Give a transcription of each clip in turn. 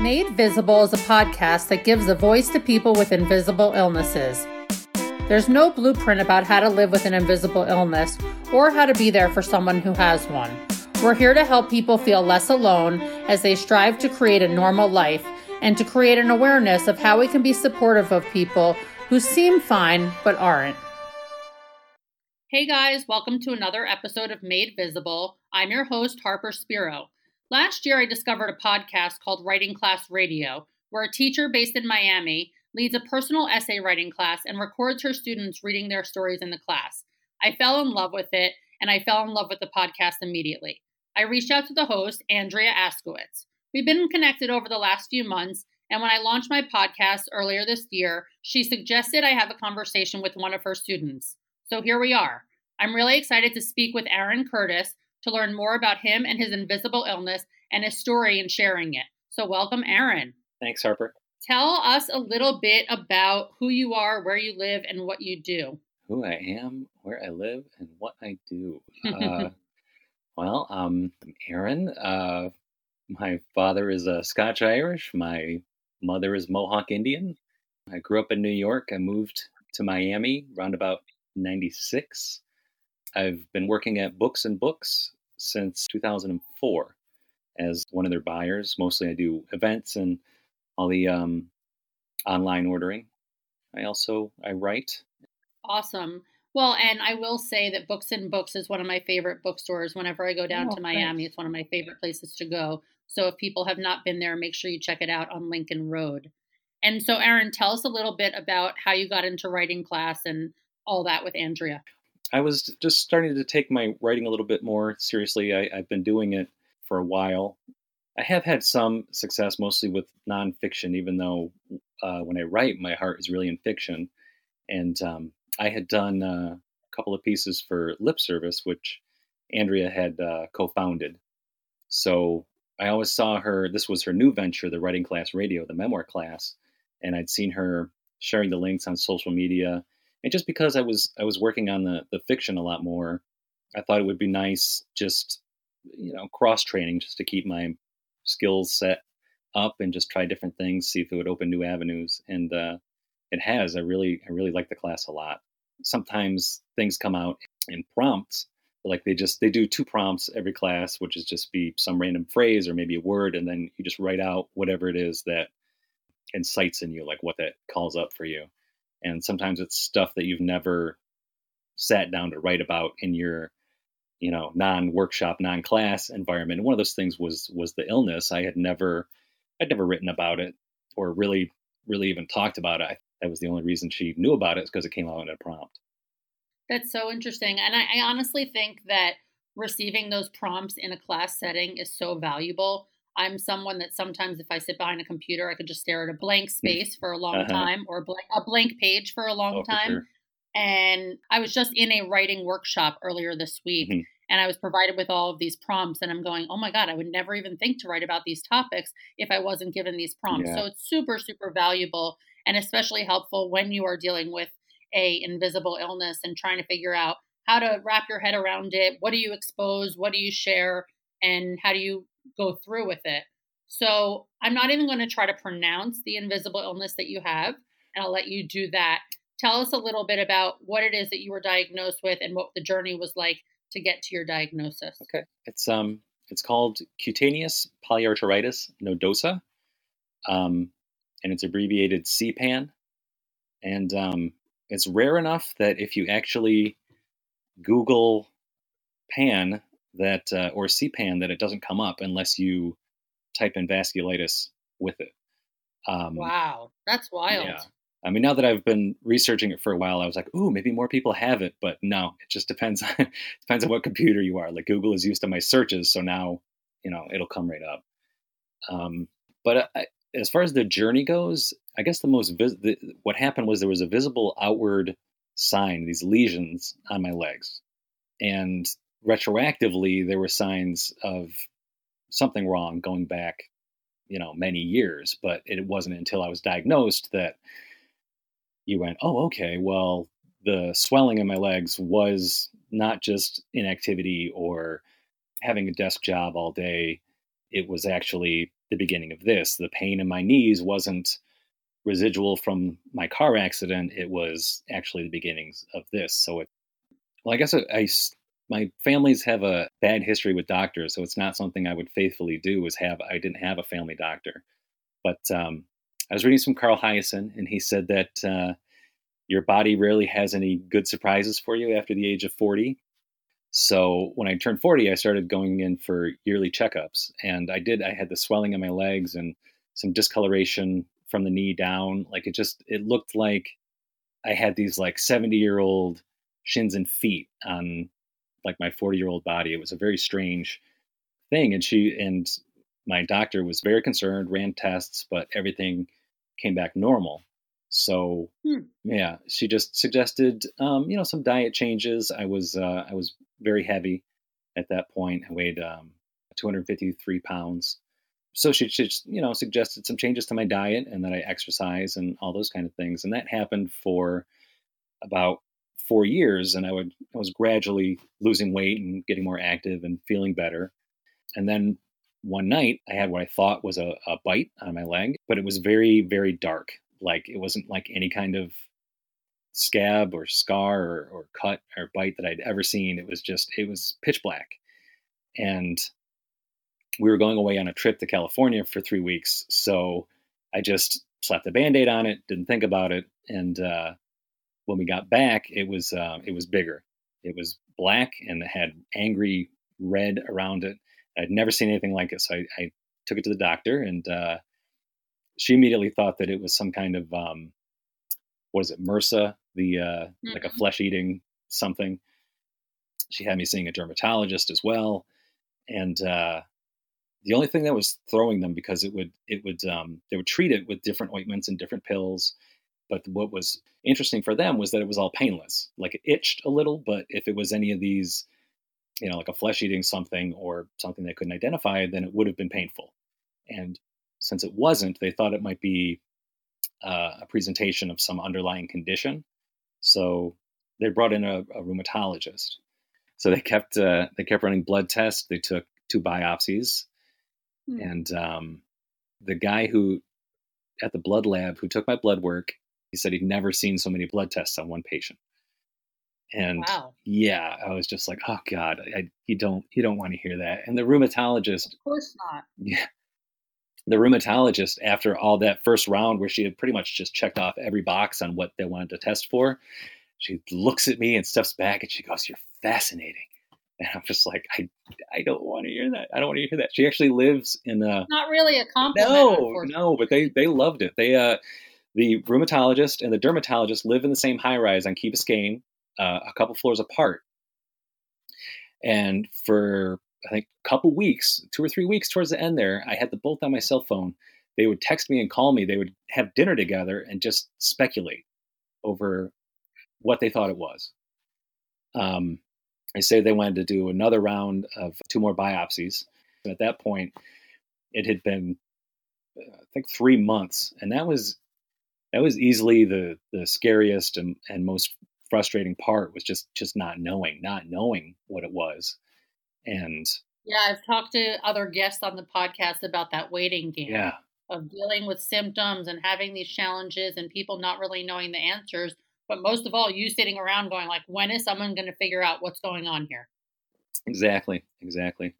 Made Visible is a podcast that gives a voice to people with invisible illnesses. There's no blueprint about how to live with an invisible illness or how to be there for someone who has one. We're here to help people feel less alone as they strive to create a normal life and to create an awareness of how we can be supportive of people who seem fine but aren't. Hey guys, welcome to another episode of Made Visible. I'm your host, Harper Spiro. Last year, I discovered a podcast called Writing Class Radio, where a teacher based in Miami leads a personal essay writing class and records her students reading their stories in the class. I fell in love with it, and I fell in love with the podcast immediately. I reached out to the host, Andrea Askowitz. We've been connected over the last few months, and when I launched my podcast earlier this year, she suggested I have a conversation with one of her students. So here we are. I'm really excited to speak with Aaron Curtis, to learn more about him and his invisible illness and his story and sharing it. So, welcome, Aaron. Thanks, Harper. Tell us a little bit about who you are, where you live, and what you do. Who I am, where I live, and what I do. Uh, well, um, I'm Aaron. Uh, my father is a Scotch Irish. My mother is Mohawk Indian. I grew up in New York. I moved to Miami around about 96. I've been working at Books and Books since 2004 as one of their buyers. Mostly I do events and all the um, online ordering. I also I write. Awesome. Well, and I will say that Books and Books is one of my favorite bookstores. Whenever I go down oh, to Miami, thanks. it's one of my favorite places to go. So if people have not been there, make sure you check it out on Lincoln Road. And so, Aaron, tell us a little bit about how you got into writing class and all that with Andrea. I was just starting to take my writing a little bit more seriously. I, have been doing it for a while. I have had some success, mostly with nonfiction, even though uh, when I write, my heart is really in fiction. And um, I had done uh, a couple of pieces for Lip Service, which Andrea had uh, co founded. So I always saw her, this was her new venture, the writing class radio, the memoir class. And I'd seen her sharing the links on social media and just because I was I was working on the the fiction a lot more, I thought it would be nice just you know cross training just to keep my skills set up and just try different things, see if it would open new avenues. And uh, it has. I really I really like the class a lot. Sometimes things come out in prompts, like they just they do two prompts every class, which is just be some random phrase or maybe a word, and then you just write out whatever it is that incites in you, like what that calls up for you and sometimes it's stuff that you've never sat down to write about in your you know non-workshop non-class environment. And one of those things was was the illness. I had never i'd never written about it or really really even talked about it. That was the only reason she knew about it because it came out in a prompt. That's so interesting. And I, I honestly think that receiving those prompts in a class setting is so valuable I'm someone that sometimes if I sit behind a computer, I could just stare at a blank mm. space for a long uh-huh. time or a blank, a blank page for a long oh, time. Sure. And I was just in a writing workshop earlier this week. Mm-hmm. And I was provided with all of these prompts, and I'm going, oh my God, I would never even think to write about these topics if I wasn't given these prompts. Yeah. So it's super, super valuable and especially helpful when you are dealing with a invisible illness and trying to figure out how to wrap your head around it. What do you expose? What do you share? And how do you go through with it. So I'm not even going to try to pronounce the invisible illness that you have, and I'll let you do that. Tell us a little bit about what it is that you were diagnosed with and what the journey was like to get to your diagnosis. Okay, it's um, it's called cutaneous polyarteritis nodosa, um, and it's abbreviated CPAN, and um, it's rare enough that if you actually Google PAN, that uh, or CPAN that it doesn't come up unless you type in vasculitis with it. Um, wow, that's wild. Yeah. I mean, now that I've been researching it for a while, I was like, "Ooh, maybe more people have it." But no, it just depends. On, depends on what computer you are. Like Google is used to my searches, so now you know it'll come right up. Um, but uh, I, as far as the journey goes, I guess the most vis- the, what happened was there was a visible outward sign, these lesions on my legs, and retroactively there were signs of something wrong going back you know many years but it wasn't until i was diagnosed that you went oh okay well the swelling in my legs was not just inactivity or having a desk job all day it was actually the beginning of this. The pain in my knees wasn't residual from my car accident. It was actually the beginnings of this. So it, well, I guess I, I my families have a bad history with doctors, so it's not something I would faithfully do. Was have I didn't have a family doctor, but um, I was reading some Carl Hiaasen, and he said that uh, your body rarely has any good surprises for you after the age of forty. So when I turned forty, I started going in for yearly checkups, and I did. I had the swelling in my legs and some discoloration from the knee down. Like it just it looked like I had these like seventy year old shins and feet on like my 40 year old body. It was a very strange thing. And she and my doctor was very concerned, ran tests, but everything came back normal. So hmm. yeah, she just suggested, um, you know, some diet changes. I was uh, I was very heavy at that point. I weighed um, 253 pounds. So she just, you know, suggested some changes to my diet and that I exercise and all those kind of things. And that happened for about four years, and I would I was gradually losing weight and getting more active and feeling better. And then one night, I had what I thought was a, a bite on my leg, but it was very very dark. Like it wasn't like any kind of scab or scar or, or cut or bite that I'd ever seen. It was just it was pitch black, and we were going away on a trip to California for three weeks. So I just slapped a band aid on it, didn't think about it, and uh, when we got back, it was uh, it was bigger. It was black and it had angry red around it. I'd never seen anything like it, so I, I took it to the doctor, and uh, she immediately thought that it was some kind of um, what is it, MRSA, the uh, mm-hmm. like a mm-hmm. flesh eating something. She had me seeing a dermatologist as well, and uh, the only thing that was throwing them because it would it would um, they would treat it with different ointments and different pills but what was interesting for them was that it was all painless. Like it itched a little, but if it was any of these, you know, like a flesh eating something or something they couldn't identify, then it would have been painful. And since it wasn't, they thought it might be uh, a presentation of some underlying condition. So they brought in a, a rheumatologist. So they kept uh, they kept running blood tests. They took two biopsies, mm. and um, the guy who at the blood lab who took my blood work he said he'd never seen so many blood tests on one patient. And wow. yeah, I was just like, oh God, I, you don't you don't want to hear that. And the rheumatologist, of course not. Yeah, the rheumatologist after all that first round where she had pretty much just checked off every box on what they wanted to test for, she looks at me and steps back and she goes, "You're fascinating." And I'm just like, I, I don't want to hear that. I don't want to hear that. She actually lives in a. Not really a compliment. No, no, but they they loved it. They uh the rheumatologist and the dermatologist live in the same high rise on Key Biscayne, uh, a couple floors apart. And for I think a couple weeks, two or three weeks towards the end there, I had the both on my cell phone. They would text me and call me. They would have dinner together and just speculate over what they thought it was. Um, they say they wanted to do another round of two more biopsies. And at that point, it had been, I think, three months, and that was that was easily the the scariest and, and most frustrating part was just just not knowing, not knowing what it was. And yeah, I've talked to other guests on the podcast about that waiting game. Yeah. Of dealing with symptoms and having these challenges and people not really knowing the answers, but most of all, you sitting around going like, when is someone going to figure out what's going on here? Exactly, exactly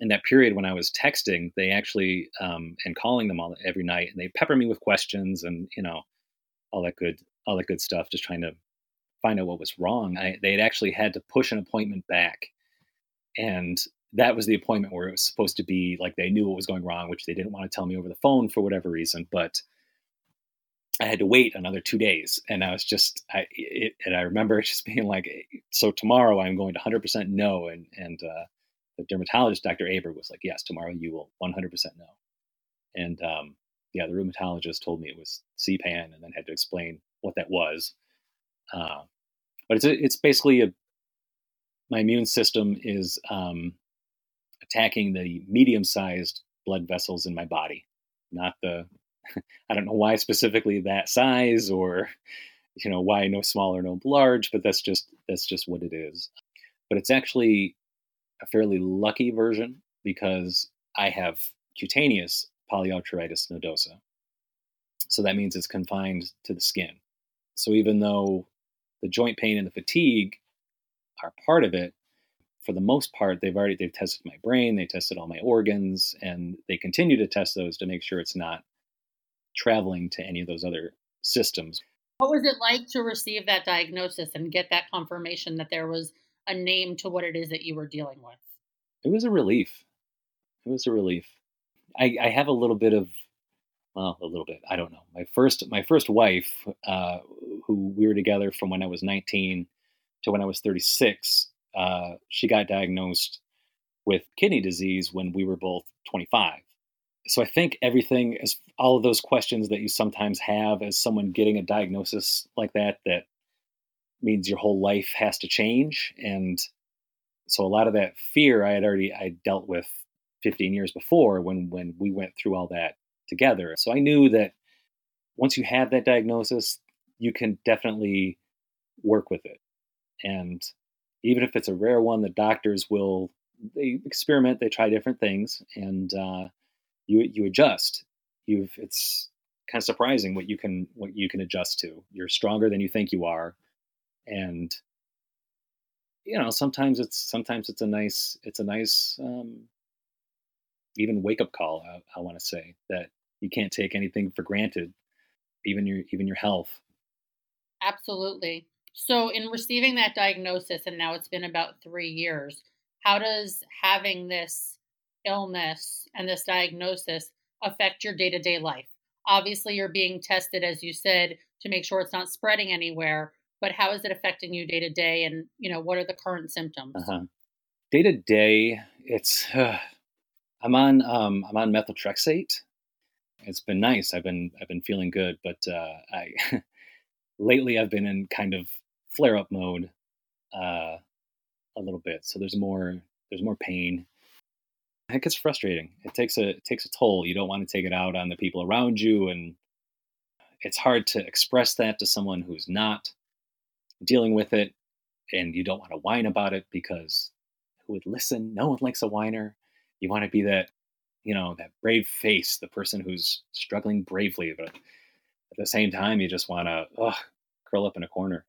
in that period when I was texting, they actually um, and calling them all every night, and they pepper me with questions and you know all that good all that good stuff, just trying to find out what was wrong. They had actually had to push an appointment back, and that was the appointment where it was supposed to be like they knew what was going wrong, which they didn't want to tell me over the phone for whatever reason, but. I had to wait another two days, and I was just, I, it, and I remember just being like, "So tomorrow I'm going to 100% no," and and uh, the dermatologist, Dr. Aber, was like, yes, tomorrow you will 100% know. And um, yeah, the rheumatologist told me it was CPAN and then had to explain what that was. Uh, but it's, it's basically a, my immune system is um, attacking the medium sized blood vessels in my body, not the, I don't know why specifically that size or, you know, why no smaller, no large, but that's just, that's just what it is. But it's actually a fairly lucky version because I have cutaneous polyarteritis nodosa. So that means it's confined to the skin. So even though the joint pain and the fatigue are part of it, for the most part, they've already they've tested my brain, they tested all my organs, and they continue to test those to make sure it's not traveling to any of those other systems. What was it like to receive that diagnosis and get that confirmation that there was a name to what it is that you were dealing with? It was a relief. It was a relief. I, I have a little bit of, well, a little bit. I don't know. My first, my first wife, uh, who we were together from when I was 19 to when I was 36, uh, she got diagnosed with kidney disease when we were both 25. So I think everything is all of those questions that you sometimes have as someone getting a diagnosis like that that means your whole life has to change and so a lot of that fear I had already I dealt with 15 years before when when we went through all that together. So I knew that once you have that diagnosis, you can definitely work with it. And even if it's a rare one, the doctors will they experiment, they try different things, and uh, you you adjust. You've it's kind of surprising what you can what you can adjust to. You're stronger than you think you are, and you know sometimes it's sometimes it's a nice it's a nice um, even wake up call. I, I want to say that you can't take anything for granted, even your even your health. Absolutely. So, in receiving that diagnosis, and now it's been about three years, how does having this illness and this diagnosis affect your day to day life? Obviously, you're being tested, as you said, to make sure it's not spreading anywhere. But how is it affecting you day to day? And you know, what are the current symptoms? Day to day, it's uh, I'm on um, I'm on methotrexate. It's been nice. I've been I've been feeling good, but uh, I lately I've been in kind of flare up mode uh, a little bit. So there's more there's more pain. It gets frustrating. It takes a it takes a toll. You don't want to take it out on the people around you, and it's hard to express that to someone who's not dealing with it, and you don't want to whine about it because who would listen? No one likes a whiner. You want to be that you know that brave face, the person who's struggling bravely, but at the same time, you just want to curl up in a corner.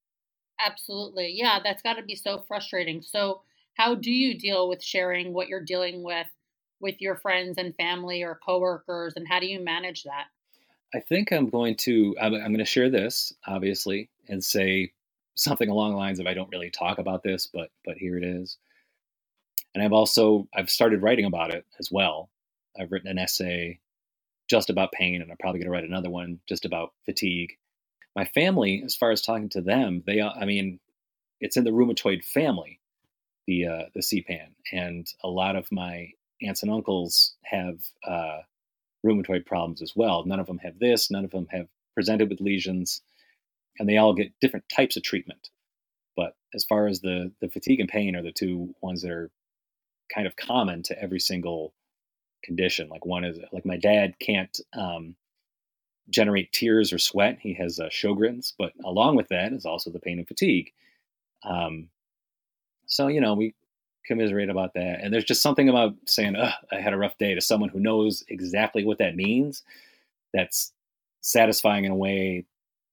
Absolutely. Yeah, that's got to be so frustrating. So, how do you deal with sharing what you're dealing with with your friends and family or coworkers and how do you manage that? I think I'm going to I'm, I'm going to share this obviously and say something along the lines of I don't really talk about this, but but here it is. And I've also I've started writing about it as well. I've written an essay just about pain, and I'm probably going to write another one just about fatigue my family, as far as talking to them, they, I mean, it's in the rheumatoid family, the uh, the CPAN, and a lot of my aunts and uncles have uh, rheumatoid problems as well. None of them have this. None of them have presented with lesions, and they all get different types of treatment. But as far as the the fatigue and pain are the two ones that are kind of common to every single condition. Like one is like my dad can't um, generate tears or sweat. He has uh, Sjogren's, but along with that is also the pain and fatigue. Um, so you know we commiserate about that, and there's just something about saying, "I had a rough day" to someone who knows exactly what that means. That's satisfying in a way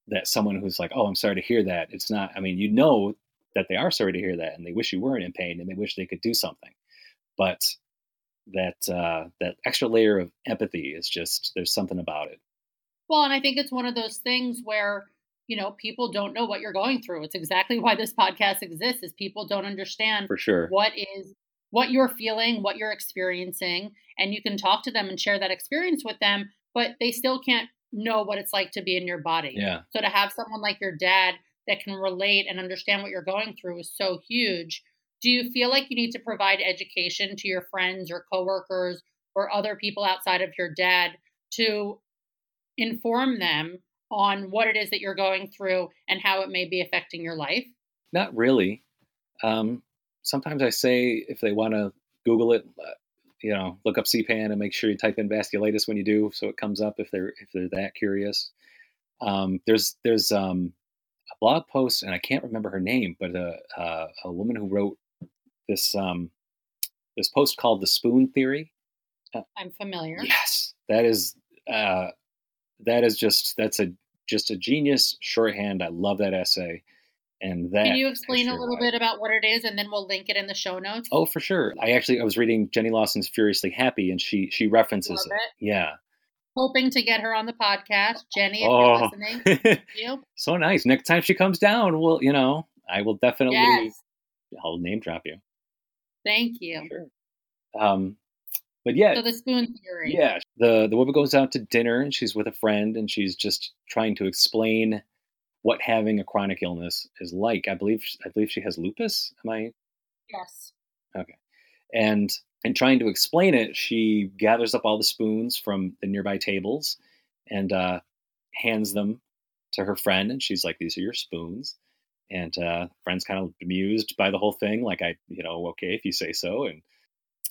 that someone who's like, "Oh, I'm sorry to hear that." It's not. I mean, you know that they are sorry to hear that, and they wish you weren't in pain, and they wish they could do something, but that uh, that extra layer of empathy is just there's something about it. Well, and I think it's one of those things where, you know, people don't know what you're going through. It's exactly why this podcast exists is people don't understand for sure what is what you're feeling, what you're experiencing, and you can talk to them and share that experience with them, but they still can't know what it's like to be in your body. Yeah. So to have someone like your dad that can relate and understand what you're going through is so huge. Do you feel like you need to provide education to your friends or coworkers or other people outside of your dad to inform them on what it is that you're going through and how it may be affecting your life? Not really. Um, sometimes I say if they want to Google it, uh, you know, look up CPAN and make sure you type in vasculitis when you do, so it comes up if they're if they're that curious. Um, there's there's um, a blog post, and I can't remember her name, but a a, a woman who wrote this um, this post called the Spoon Theory. I'm familiar. Yes, that is uh, that is just that's a just a genius shorthand. I love that essay. And that Can you explain a little bit about what it is and then we'll link it in the show notes? Oh, for sure. I actually I was reading Jenny Lawson's Furiously Happy and she she references it. it. Yeah. Hoping to get her on the podcast. Jenny, if oh. you're listening. you. so nice. Next time she comes down, well, you know, I will definitely yes. I'll name drop you. Thank you. Sure. Um but yeah. So the spoon theory. Yeah. The the woman goes out to dinner and she's with a friend and she's just trying to explain what having a chronic illness is like. I believe I believe she has lupus. Am I? Yes. Okay. And in trying to explain it, she gathers up all the spoons from the nearby tables and uh, hands them to her friend, and she's like, "These are your spoons." And uh, friend's kind of amused by the whole thing, like, "I, you know, okay, if you say so." And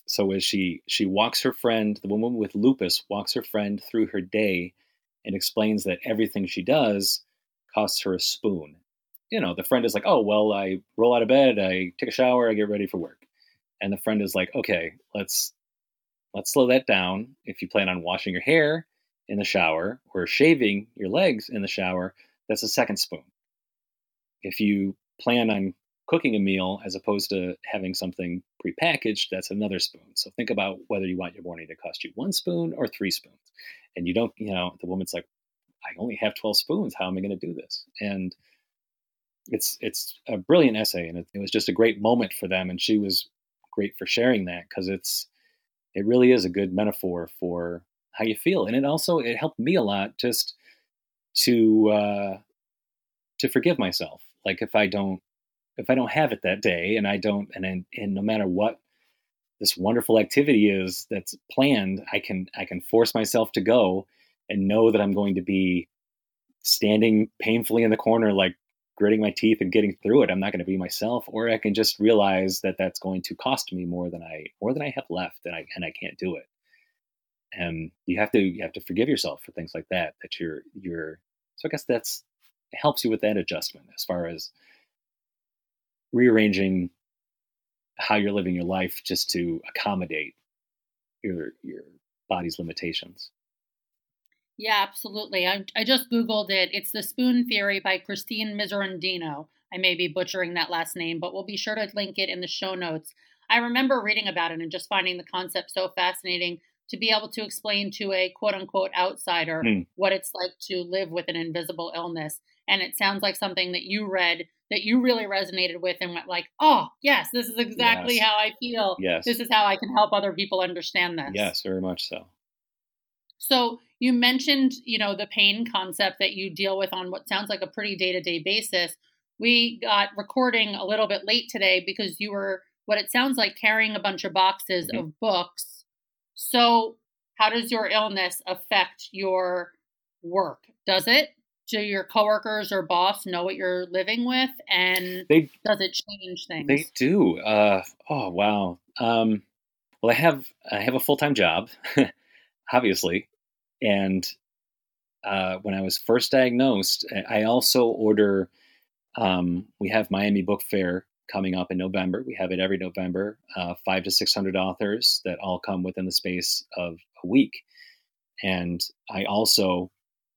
so as she she walks her friend, the woman with lupus walks her friend through her day, and explains that everything she does costs her a spoon. You know, the friend is like, oh, well, I roll out of bed, I take a shower, I get ready for work. And the friend is like, okay, let's let's slow that down. If you plan on washing your hair in the shower or shaving your legs in the shower, that's a second spoon. If you plan on cooking a meal as opposed to having something prepackaged, that's another spoon. So think about whether you want your morning to cost you one spoon or three spoons. And you don't, you know, the woman's like, I only have 12 spoons. How am I going to do this? And it's it's a brilliant essay, and it, it was just a great moment for them. And she was great for sharing that because it's it really is a good metaphor for how you feel, and it also it helped me a lot just to uh, to forgive myself. Like if I don't if I don't have it that day, and I don't, and and no matter what this wonderful activity is that's planned, I can I can force myself to go and know that I'm going to be standing painfully in the corner, like gritting my teeth and getting through it. I'm not going to be myself, or I can just realize that that's going to cost me more than I more than I have left, and I and I can't do it. And you have to you have to forgive yourself for things like that. That you're you're. So I guess that's helps you with that adjustment as far as rearranging how you're living your life just to accommodate your your body's limitations. Yeah, absolutely. I, I just Googled it. It's The Spoon Theory by Christine Miserandino. I may be butchering that last name, but we'll be sure to link it in the show notes. I remember reading about it and just finding the concept so fascinating to be able to explain to a quote unquote outsider mm. what it's like to live with an invisible illness. And it sounds like something that you read that you really resonated with and went like, oh, yes, this is exactly yes. how I feel. Yes. This is how I can help other people understand this. Yes, very much so. So you mentioned, you know, the pain concept that you deal with on what sounds like a pretty day-to-day basis. We got recording a little bit late today because you were what it sounds like carrying a bunch of boxes mm-hmm. of books. So, how does your illness affect your work? Does it? Do your coworkers or boss know what you're living with, and they, does it change things? They do. Uh, oh wow. Um, well, I have I have a full time job, obviously, and uh, when I was first diagnosed, I also order. Um, we have Miami Book Fair coming up in November. We have it every November. Uh, five to six hundred authors that all come within the space of a week, and I also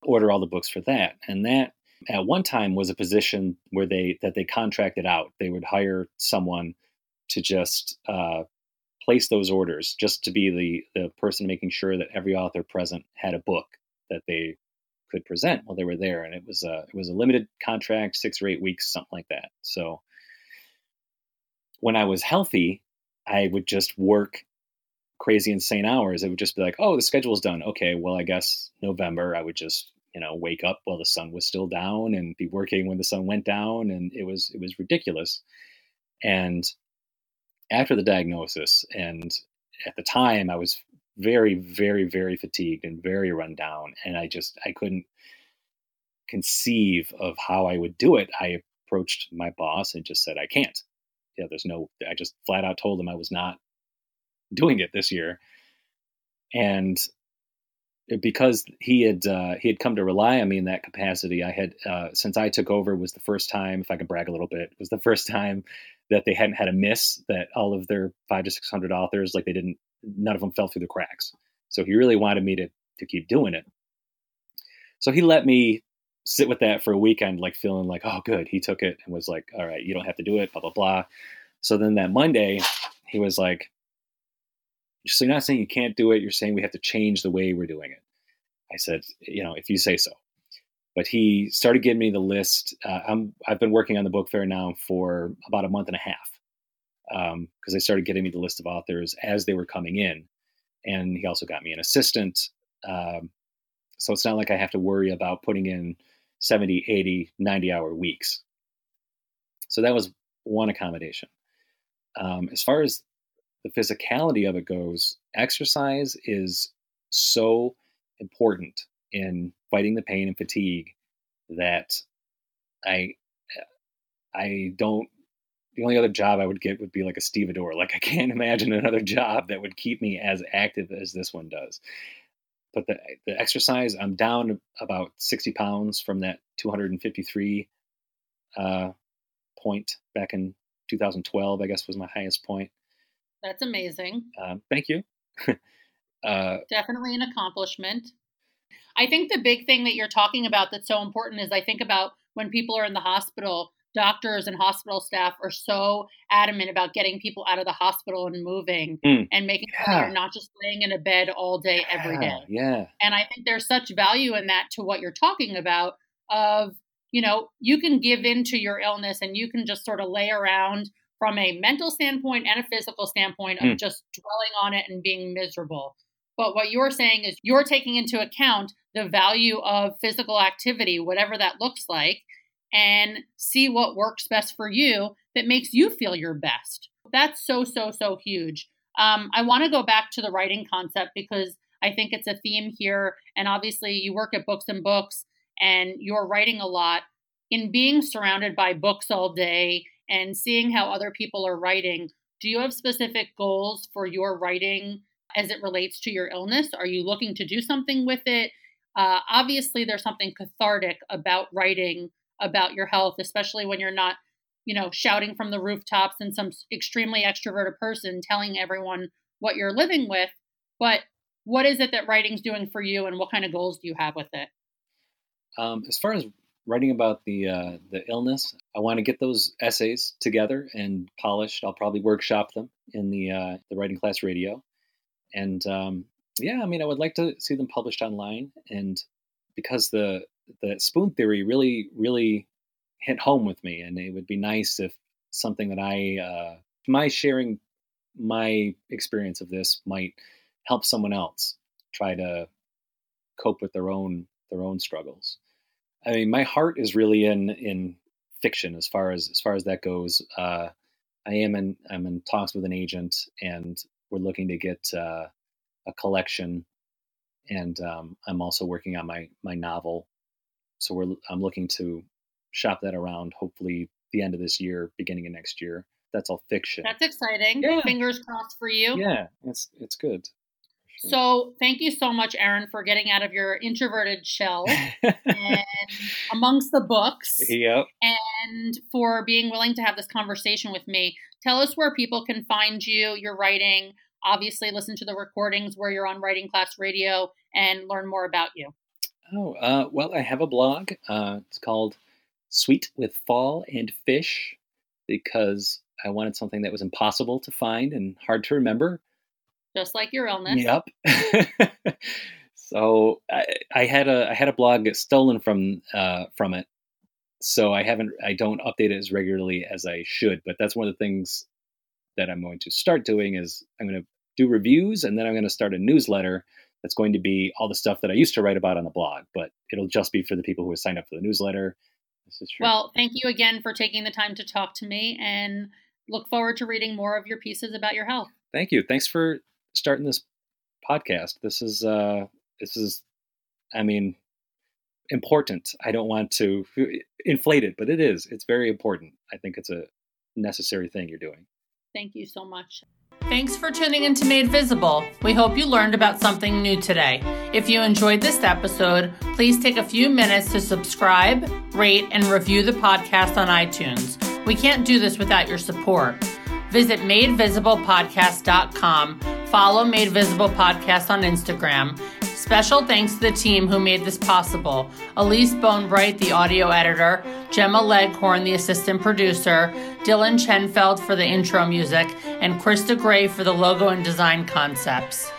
order all the books for that. And that at one time was a position where they that they contracted out. They would hire someone to just uh, place those orders just to be the, the person making sure that every author present had a book that they could present while they were there. And it was a, it was a limited contract, six or eight weeks, something like that. So when I was healthy, I would just work crazy insane hours. It would just be like, oh, the schedule's done. Okay, well, I guess November I would just, you know, wake up while the sun was still down and be working when the sun went down. And it was, it was ridiculous. And after the diagnosis, and at the time, I was very, very, very fatigued and very run down, and I just I couldn't conceive of how I would do it. I approached my boss and just said, I can't. Yeah, there's no. I just flat out told him I was not doing it this year, and because he had uh, he had come to rely on me in that capacity, I had uh, since I took over was the first time, if I can brag a little bit, was the first time that they hadn't had a miss, that all of their five to 600 authors, like they didn't, none of them fell through the cracks. So he really wanted me to to keep doing it. So he let me sit with that for a weekend, like feeling like, oh, good, he took it and was like, all right, you don't have to do it, blah, blah, blah. So then that Monday, he was like, so you're not saying you can't do it, you're saying we have to change the way we're doing it. I said, you know, if you say so. But he started giving me the list. Uh, I'm, I've been working on the book fair now for about a month and a half because um, they started getting me the list of authors as they were coming in. And he also got me an assistant. Um, so it's not like I have to worry about putting in 70, 80, 90 hour weeks. So that was one accommodation. Um, as far as the physicality of it goes, exercise is so important in fighting the pain and fatigue that I I don't the only other job I would get would be like a stevedore. Like I can't imagine another job that would keep me as active as this one does but the the exercise, I'm down about 60 pounds from that 253 uh, point back in 2012. I guess was my highest point. That's amazing. Um, thank you. uh, Definitely an accomplishment. I think the big thing that you're talking about that's so important is I think about when people are in the hospital doctors and hospital staff are so adamant about getting people out of the hospital and moving mm. and making yeah. sure you're not just laying in a bed all day yeah. every day. Yeah. And I think there's such value in that to what you're talking about of, you know, you can give in to your illness and you can just sort of lay around from a mental standpoint and a physical standpoint of mm. just dwelling on it and being miserable. But what you're saying is you're taking into account the value of physical activity, whatever that looks like, and see what works best for you that makes you feel your best. That's so, so, so huge. Um, I want to go back to the writing concept because I think it's a theme here. And obviously, you work at Books and Books and you're writing a lot. In being surrounded by books all day and seeing how other people are writing, do you have specific goals for your writing as it relates to your illness? Are you looking to do something with it? Uh, obviously, there's something cathartic about writing about your health, especially when you're not, you know, shouting from the rooftops and some extremely extroverted person telling everyone what you're living with. But what is it that writing's doing for you, and what kind of goals do you have with it? Um, as far as writing about the uh, the illness, I want to get those essays together and polished. I'll probably workshop them in the uh, the writing class radio, and um, yeah, I mean, I would like to see them published online. And because the the spoon theory really, really hit home with me. And it would be nice if something that I, uh, my sharing my experience of this might help someone else try to cope with their own their own struggles. I mean, my heart is really in in fiction as far as as far as that goes. Uh, I am in I'm in talks with an agent, and we're looking to get uh, a collection, and um, I'm also working on my my novel so we're I'm looking to shop that around. Hopefully, the end of this year, beginning of next year. That's all fiction. That's exciting. Yeah. Fingers crossed for you. Yeah, it's it's good. So thank you so much, Aaron, for getting out of your introverted shell and amongst the books. Yep. And for being willing to have this conversation with me. Tell us where people can find you, your writing. Obviously, listen to the recordings where you're on Writing Class Radio and learn more about you. Oh, uh, well, I have a blog. Uh, it's called Sweet with Fall and Fish because I wanted something that was impossible to find and hard to remember. Just like your illness. Yep. so I, I, had a I had a blog stolen from uh, from it. So I haven't I don't update it as regularly as I should, but that's one of the things that I'm going to start doing is I'm going to do reviews and then I'm going to start a newsletter that's going to be all the stuff that I used to write about on the blog, but it'll just be for the people who have signed up for the newsletter. This is true. Well, thank you again for taking the time to talk to me and look forward to reading more of your pieces about your health. Thank you. Thanks for starting this podcast. This is uh this is I mean important. I don't want to inflate it, but it is. It's very important. I think it's a necessary thing you're doing. Thank you so much. Thanks for tuning into Made Visible. We hope you learned about something new today. If you enjoyed this episode, please take a few minutes to subscribe, rate, and review the podcast on iTunes. We can't do this without your support. Visit madevisiblepodcast.com, follow Made Visible Podcast on Instagram, Special thanks to the team who made this possible. Elise Bonebright, the audio editor, Gemma Leghorn, the assistant producer, Dylan Chenfeld for the intro music, and Krista Gray for the logo and design concepts.